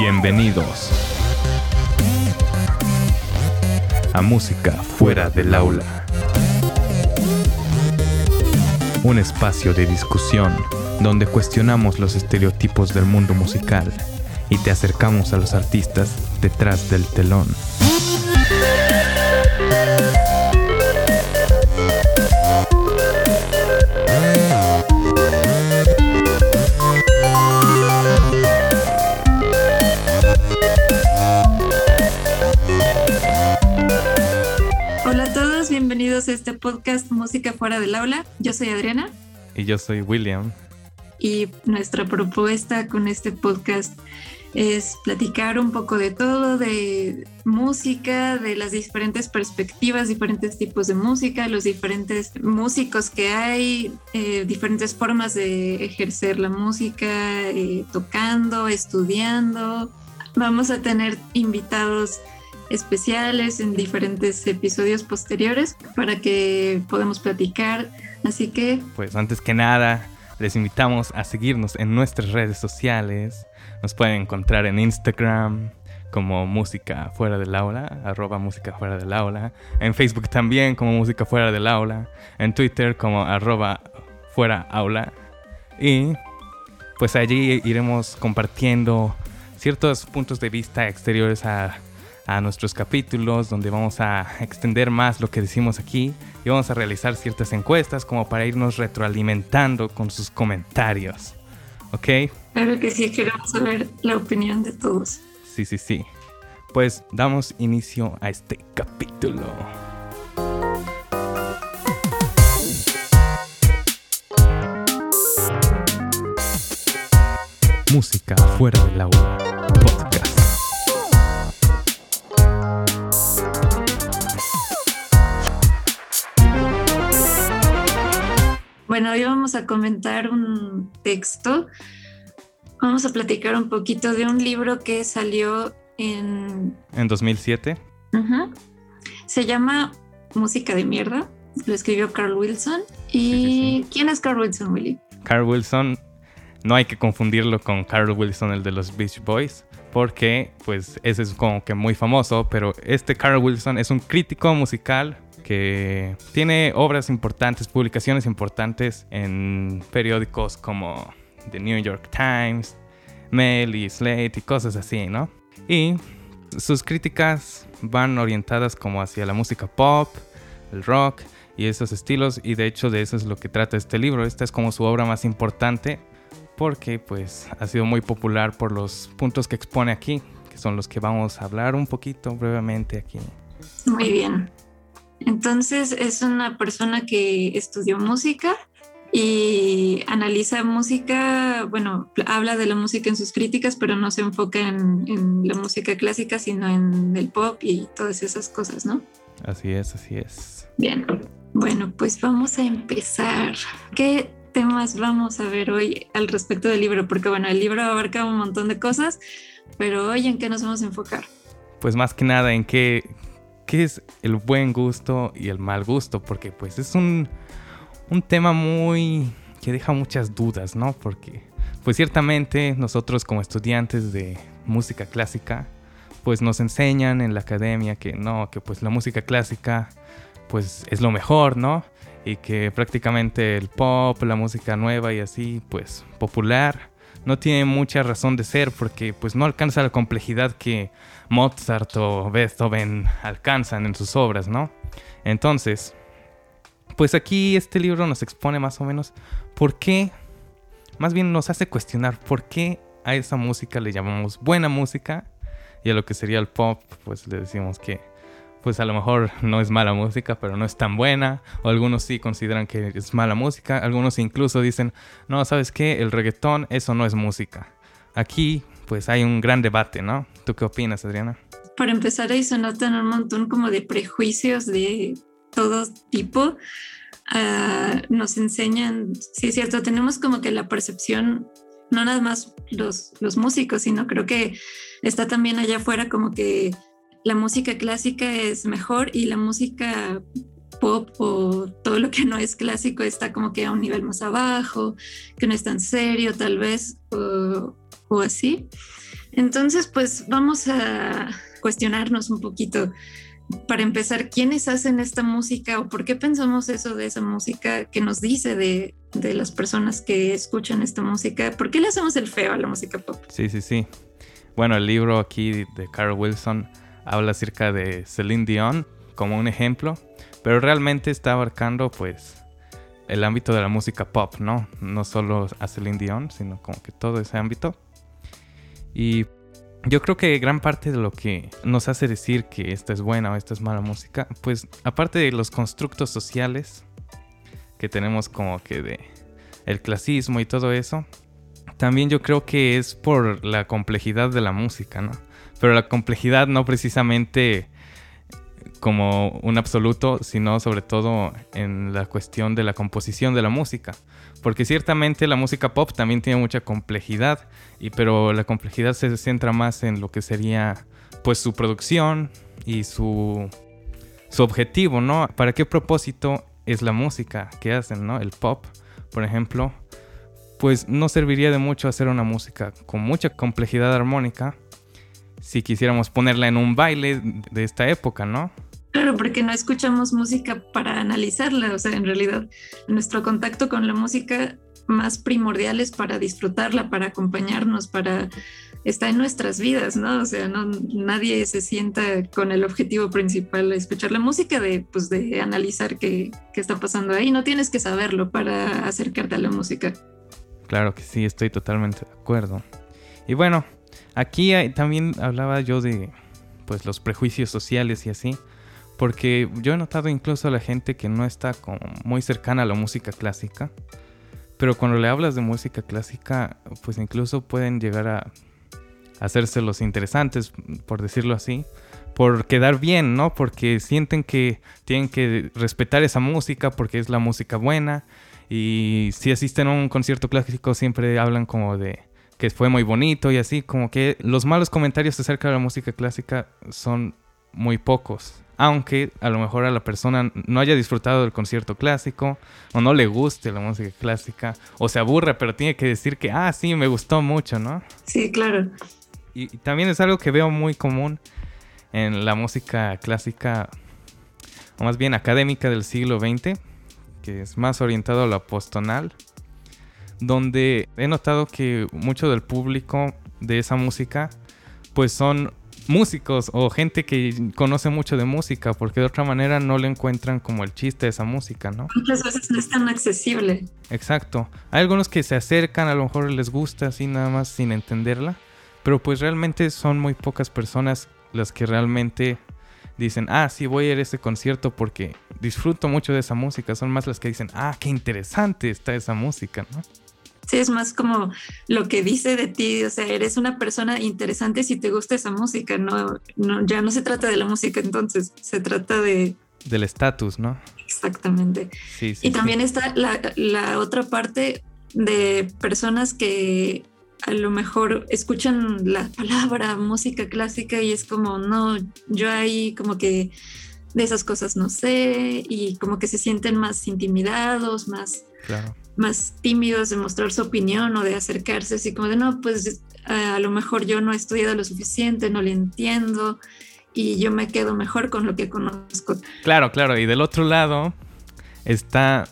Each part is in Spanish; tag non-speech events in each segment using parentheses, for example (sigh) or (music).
Bienvenidos a Música Fuera del Aula. Un espacio de discusión donde cuestionamos los estereotipos del mundo musical y te acercamos a los artistas detrás del telón. Podcast Música Fuera del Aula. Yo soy Adriana Y yo soy William. y nuestra propuesta con este podcast es platicar un poco de todo, de música, de las diferentes perspectivas, diferentes tipos de música, los diferentes músicos que hay, eh, diferentes formas de ejercer la música, eh, tocando, estudiando. Vamos a tener invitados especiales en diferentes episodios posteriores para que podamos platicar. Así que Pues antes que nada, les invitamos a seguirnos en nuestras redes sociales. Nos pueden encontrar en Instagram como Música Fuera del Aula, arroba Música del Aula. En Facebook también como Música Fuera del Aula. En Twitter como arroba Fuera Aula. Y pues allí iremos compartiendo ciertos puntos de vista exteriores a, a nuestros capítulos, donde vamos a extender más lo que decimos aquí y vamos a realizar ciertas encuestas como para irnos retroalimentando con sus comentarios. ¿Ok? claro que sí, queremos saber la opinión de todos. Sí, sí, sí. Pues damos inicio a este capítulo. Música fuera del aula. Bueno, hoy vamos a comentar un texto. Vamos a platicar un poquito de un libro que salió en... En 2007. Ujú. Se llama Música de Mierda. Lo escribió Carl Wilson. ¿Y Sí, sí, quién es Carl Wilson, Willy? Carl Wilson, no hay que confundirlo con Carl Wilson, el de los Beach Boys, porque pues ese es como que muy famoso, pero este Carl Wilson es un crítico musical que tiene obras importantes, publicaciones importantes en periódicos como The New York Times, Mail y Slate y cosas así, ¿no? Y sus críticas van orientadas como hacia la música pop, el rock y esos estilos y de hecho de eso es lo que trata este libro. Esta es como su obra más importante porque pues ha sido muy popular por los puntos que expone aquí, que son los que vamos a hablar un poquito brevemente aquí. Muy bien. Entonces es una persona que estudió música y analiza música, bueno, habla de la música en sus críticas, pero no se enfoca en, en la música clásica, sino en el pop y todas esas cosas, ¿no? Así es, así es. Bien. Bueno, pues vamos a empezar. ¿Qué temas vamos a ver hoy al respecto del libro? Porque bueno, el libro abarca un montón de cosas, pero hoy en qué nos vamos a enfocar. Pues más que nada en qué, qué es el buen gusto y el mal gusto, porque pues es un, un tema muy que deja muchas dudas, ¿no? Porque pues ciertamente nosotros como estudiantes de música clásica, pues nos enseñan en la academia que no, que pues la música clásica pues es lo mejor, ¿no? Y que prácticamente el pop, la música nueva y así, pues popular, no tiene mucha razón de ser porque pues no alcanza la complejidad que Mozart o Beethoven alcanzan en sus obras, ¿no? Entonces, pues aquí este libro nos expone más o menos por qué, más bien nos hace cuestionar por qué a esa música le llamamos buena música y a lo que sería el pop, pues le decimos que pues a lo mejor no es mala música, pero no es tan buena, o algunos sí consideran que es mala música, algunos incluso dicen, no, ¿sabes qué? El reggaetón, eso no es música. Aquí, pues hay un gran debate, ¿no? ¿Tú qué opinas, Adriana? Para empezar, ahí se notan un montón como de prejuicios de todo tipo. Ah, nos enseñan, sí es cierto, tenemos como que la percepción, no nada más los, los músicos, sino creo que está también allá afuera como que la música clásica es mejor y la música pop o todo lo que no es clásico está como que a un nivel más abajo, que no es tan serio tal vez o, así. Entonces, pues vamos a cuestionarnos un poquito. Para empezar, ¿quiénes hacen esta música o por qué pensamos eso de esa música que nos dice de, de las personas que escuchan esta música? ¿Por qué le hacemos el feo a la música pop? Sí, sí, sí. Bueno, el libro aquí de Carl Wilson habla acerca de Celine Dion como un ejemplo, pero realmente está abarcando pues el ámbito de la música pop, ¿no? No solo a Celine Dion, sino como que todo ese ámbito. Y yo creo que gran parte de lo que nos hace decir que esta es buena o esta es mala música, pues aparte de los constructos sociales que tenemos como que de el clasismo y todo eso, también yo creo que es por la complejidad de la música, ¿no? Pero la complejidad no precisamente como un absoluto, sino sobre todo en la cuestión de la composición de la música. Porque ciertamente la música pop también tiene mucha complejidad, y, pero la complejidad se centra más en lo que sería pues su producción y su, su objetivo, ¿no? ¿Para qué propósito es la música que hacen, ¿no? El pop, por ejemplo, pues no serviría de mucho hacer una música con mucha complejidad armónica si quisiéramos ponerla en un baile de esta época, ¿no? Claro, porque no escuchamos música para analizarla, o sea, en realidad nuestro contacto con la música más primordial es para disfrutarla, para acompañarnos, para estar en nuestras vidas, ¿no? O sea, no, nadie se sienta con el objetivo principal de escuchar la música, de, pues, de analizar qué, qué está pasando ahí. No tienes que saberlo para acercarte a la música. Claro que sí, estoy totalmente de acuerdo. Y bueno, aquí también hablaba yo de pues los prejuicios sociales y así. Porque yo he notado incluso a la gente que no está como muy cercana a la música clásica. Pero cuando le hablas de música clásica, pues incluso pueden llegar a hacerse los interesantes, por decirlo así, por quedar bien, ¿no? Porque sienten que tienen que respetar esa música porque es la música buena. Y si asisten a un concierto clásico siempre hablan como de que fue muy bonito y así, como que los malos comentarios acerca de la música clásica son muy pocos aunque a lo mejor a la persona no haya disfrutado del concierto clásico o no le guste la música clásica o se aburre, pero tiene que decir que, ah, sí, me gustó mucho, ¿no? Sí, claro. Y, también es algo que veo muy común en la música clásica, o más bien académica del siglo XX, que es más orientado a lo apostonal, donde he notado que mucho del público de esa música pues son músicos o gente que conoce mucho de música, porque de otra manera no le encuentran como el chiste de esa música, ¿no? Muchas veces no es tan accesible. Exacto. Hay algunos que se acercan, a lo mejor les gusta así nada más sin entenderla, pero pues realmente son muy pocas personas las que realmente dicen, ah, sí, voy a ir a ese concierto porque disfruto mucho de esa música. Son más las que dicen, ah, qué interesante está esa música, ¿no? Sí, es más como lo que dice de ti, o sea, eres una persona interesante si te gusta esa música, no, no ya no se trata de la música entonces, se trata de... Del estatus, ¿no? Exactamente. Sí, sí, y también está la, la otra parte de personas que a lo mejor escuchan la palabra música clásica y es como, no, yo ahí como que de esas cosas no sé y como que se sienten más intimidados, más claro más tímidos de mostrar su opinión o de acercarse así como de, no, pues a lo mejor yo no he estudiado lo suficiente, no le entiendo y yo me quedo mejor con lo que conozco. Claro, claro, y del otro lado está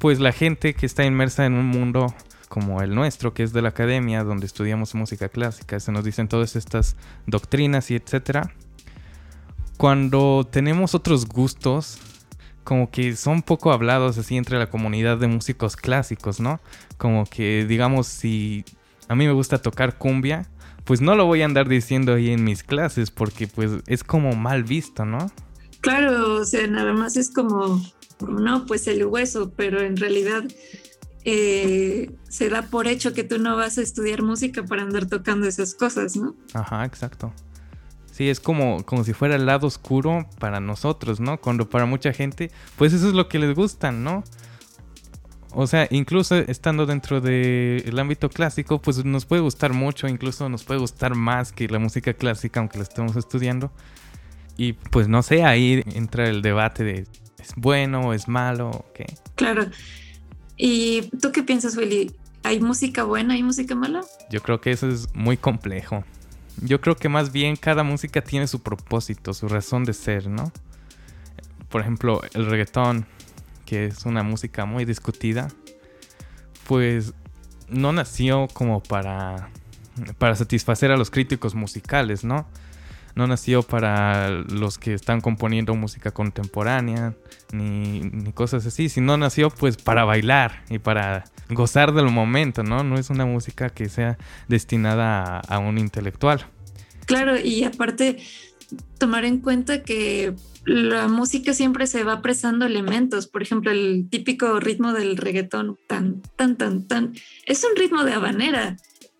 pues la gente que está inmersa en un mundo como el nuestro, que es de la academia, donde estudiamos música clásica, se nos dicen todas estas doctrinas y etcétera. Cuando tenemos otros gustos, como que son poco hablados así entre la comunidad de músicos clásicos, ¿no? Como que digamos si a mí me gusta tocar cumbia, pues no lo voy a andar diciendo ahí en mis clases porque pues es como mal visto, ¿no? Claro, o sea, nada más es como, no, pues el hueso, pero en realidad eh, se da por hecho que tú no vas a estudiar música para andar tocando esas cosas, ¿no? Ajá, exacto. Sí, es como, como si fuera el lado oscuro para nosotros, ¿no? Cuando para mucha gente, pues eso es lo que les gusta, ¿no? O sea, incluso estando dentro del ámbito clásico, pues nos puede gustar mucho, incluso nos puede gustar más que la música clásica, aunque la estemos estudiando. Y pues no sé, ahí entra el debate de es bueno o es malo o qué. Claro. ¿Y tú qué piensas, Willy? ¿Hay música buena y música mala? Yo creo que eso es muy complejo. Yo creo que más bien cada música tiene su propósito, su razón de ser, ¿no? Por ejemplo, el reggaetón, que es una música muy discutida, pues no nació como para, para satisfacer a los críticos musicales, ¿no? No nació para los que están componiendo música contemporánea, ni, ni cosas así, sino nació pues para bailar y para gozar del momento, ¿no? No es una música que sea destinada a, un intelectual. Claro, y aparte tomar en cuenta que la música siempre se va prestando elementos. Por ejemplo, el típico ritmo del reggaetón, tan, tan, tan, tan, es un ritmo de habanera.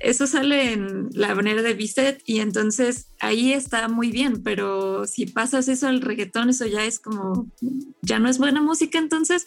Eso sale en la habanera de Bizet y entonces ahí está muy bien, pero si pasas eso al reggaetón, eso ya es como, ya no es buena música. Entonces,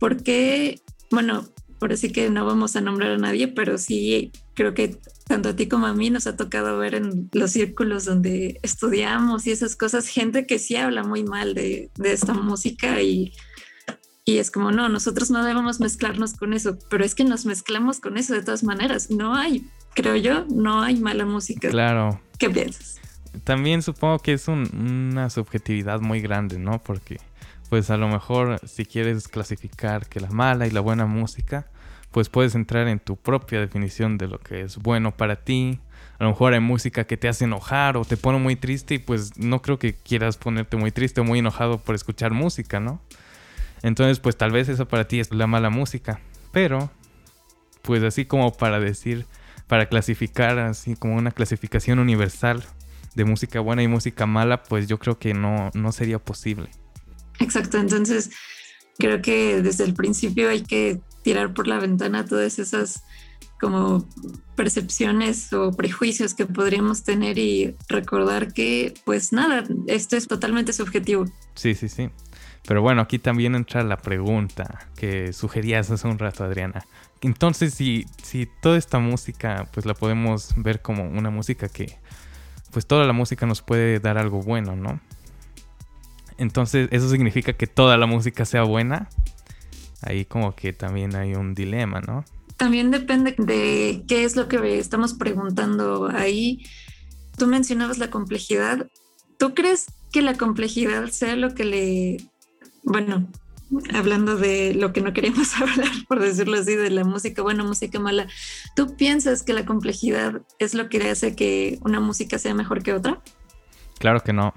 ¿por qué? Bueno, por así que no vamos a nombrar a nadie, pero sí creo que tanto a ti como a mí nos ha tocado ver en los círculos donde estudiamos y esas cosas, gente que sí habla muy mal de, esta música y, y es como, no, nosotros no debemos mezclarnos con eso, pero es que nos mezclamos con eso de todas maneras. No hay, creo yo, no hay mala música. Claro. ¿Qué piensas? También supongo que es una subjetividad muy grande, ¿no? Porque pues a lo mejor si quieres clasificar que la mala y la buena música, pues puedes entrar en tu propia definición de lo que es bueno para ti. A lo mejor hay música que te hace enojar o te pone muy triste y pues no creo que quieras ponerte muy triste o muy enojado por escuchar música, ¿no? Entonces pues tal vez eso para ti es la mala música. Pero pues así como para decir, para clasificar así como una clasificación universal de música buena y música mala, pues yo creo que no, no sería posible. Exacto, entonces creo que desde el principio hay que tirar por la ventana todas esas como percepciones o prejuicios que podríamos tener y recordar que pues nada, esto es totalmente subjetivo. Sí, sí, sí. Pero bueno, aquí también entra la pregunta que sugerías hace un rato, Adriana. Entonces, si, si toda esta música, pues la podemos ver como una música que, pues toda la música nos puede dar algo bueno, ¿no? Entonces, ¿eso significa que toda la música sea buena? ahí como que también hay un dilema, ¿no? También depende de qué es lo que estamos preguntando ahí. Tú mencionabas la complejidad. ¿Tú crees que la complejidad sea lo que le, bueno, hablando de lo que no queríamos (laughs) hablar, por decirlo así, de la música buena, música mala, ¿tú piensas que la complejidad es lo que hace que una música sea mejor que otra? Claro que no.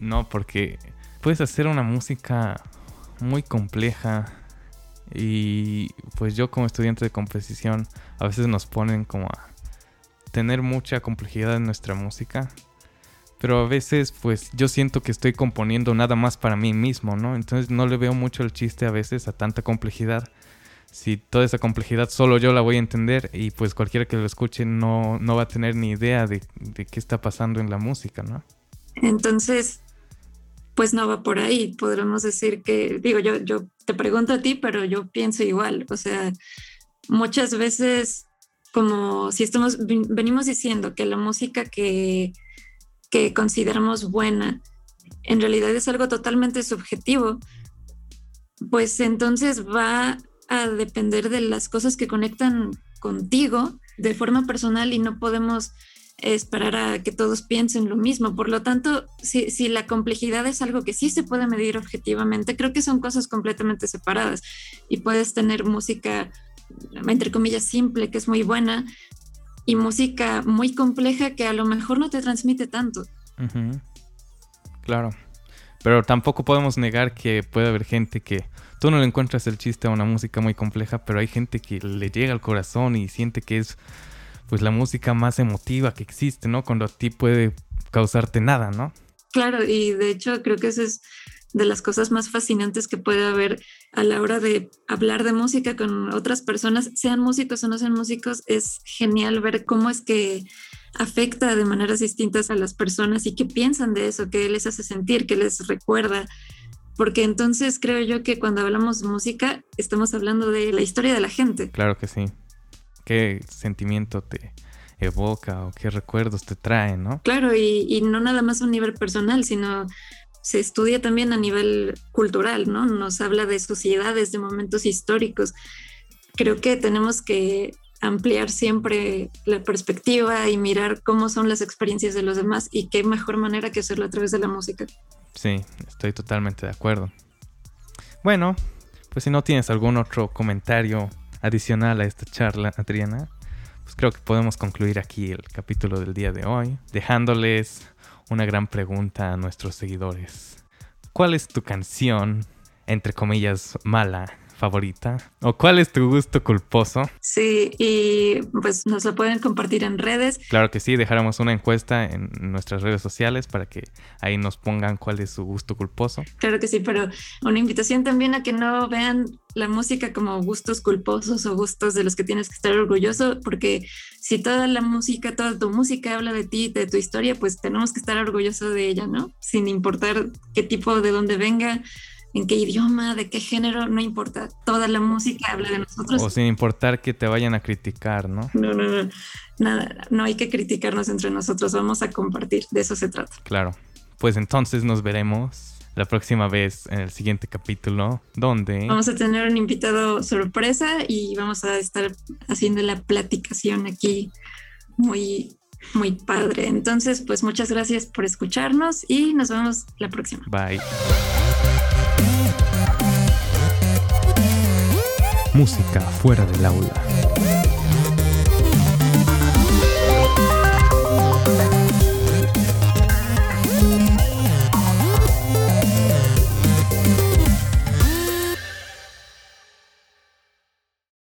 No, porque puedes hacer una música muy compleja y pues yo como estudiante de composición a veces nos ponen como a tener mucha complejidad en nuestra música. Pero a veces pues yo siento que estoy componiendo nada más para mí mismo, ¿no? Entonces no le veo mucho el chiste a veces a tanta complejidad. Si toda esa complejidad solo yo la voy a entender y pues cualquiera que lo escuche no, no va a tener ni idea de, de qué está pasando en la música, ¿no? Entonces, pues no va por ahí. Podremos decir que, digo, yo, yo te pregunto a ti, pero yo pienso igual. O sea, muchas veces, como si estamos, venimos diciendo que la música que, que consideramos buena, en realidad es algo totalmente subjetivo, pues entonces va a depender de las cosas que conectan contigo de forma personal y no podemos esperar a que todos piensen lo mismo. Por lo tanto, si, si, la complejidad es algo que sí se puede medir objetivamente, creo que son cosas completamente separadas y puedes tener música, entre comillas, simple, que es muy buena, y música muy compleja que a lo mejor no te transmite tanto. Claro, pero tampoco podemos negar que puede haber gente que tú no le encuentras el chiste a una música muy compleja, pero hay gente que le llega al corazón y siente que es pues la música más emotiva que existe, ¿no? Cuando a ti puede causarte nada, ¿no? Claro, y de hecho creo que eso es de las cosas más fascinantes que puede haber a la hora de hablar de música con otras personas, sean músicos o no sean músicos, es genial ver cómo es que afecta de maneras distintas a las personas y qué piensan de eso, qué les hace sentir, qué les recuerda. Porque entonces creo yo que cuando hablamos de música estamos hablando de la historia de la gente. Claro que sí qué sentimiento te evoca o qué recuerdos te trae, ¿no? Claro, y, no nada más a un nivel personal, sino se estudia también a nivel cultural, ¿no? Nos habla de sociedades, de momentos históricos. Creo que tenemos que ampliar siempre la perspectiva y mirar cómo son las experiencias de los demás y qué mejor manera que hacerlo a través de la música. Sí, estoy totalmente de acuerdo. Bueno, pues si no tienes algún otro comentario adicional a esta charla, Adriana, pues creo que podemos concluir aquí el capítulo del día de hoy, dejándoles una gran pregunta a nuestros seguidores. ¿Cuál es tu canción, entre comillas, mala favorita? ¿O cuál es tu gusto culposo? Sí, y pues nos lo pueden compartir en redes. Claro que sí, dejaremos una encuesta en nuestras redes sociales para que ahí nos pongan cuál es su gusto culposo. Claro que sí, pero una invitación también a que no vean la música como gustos culposos o gustos de los que tienes que estar orgulloso, porque si toda la música, toda tu música habla de ti, de tu historia, pues tenemos que estar orgullosos de ella, ¿no? Sin importar qué tipo, de dónde venga en qué idioma, de qué género, no importa. Toda la música habla de nosotros. O sin importar que te vayan a criticar, ¿no? No, no, no. Nada, no hay que criticarnos entre nosotros, vamos a compartir, de eso se trata. Claro. Pues entonces nos veremos la próxima vez en el siguiente capítulo, donde vamos a tener un invitado sorpresa y vamos a estar haciendo la platicación aquí muy muy padre. Entonces, pues muchas gracias por escucharnos y nos vemos la próxima. Bye. Música fuera del aula.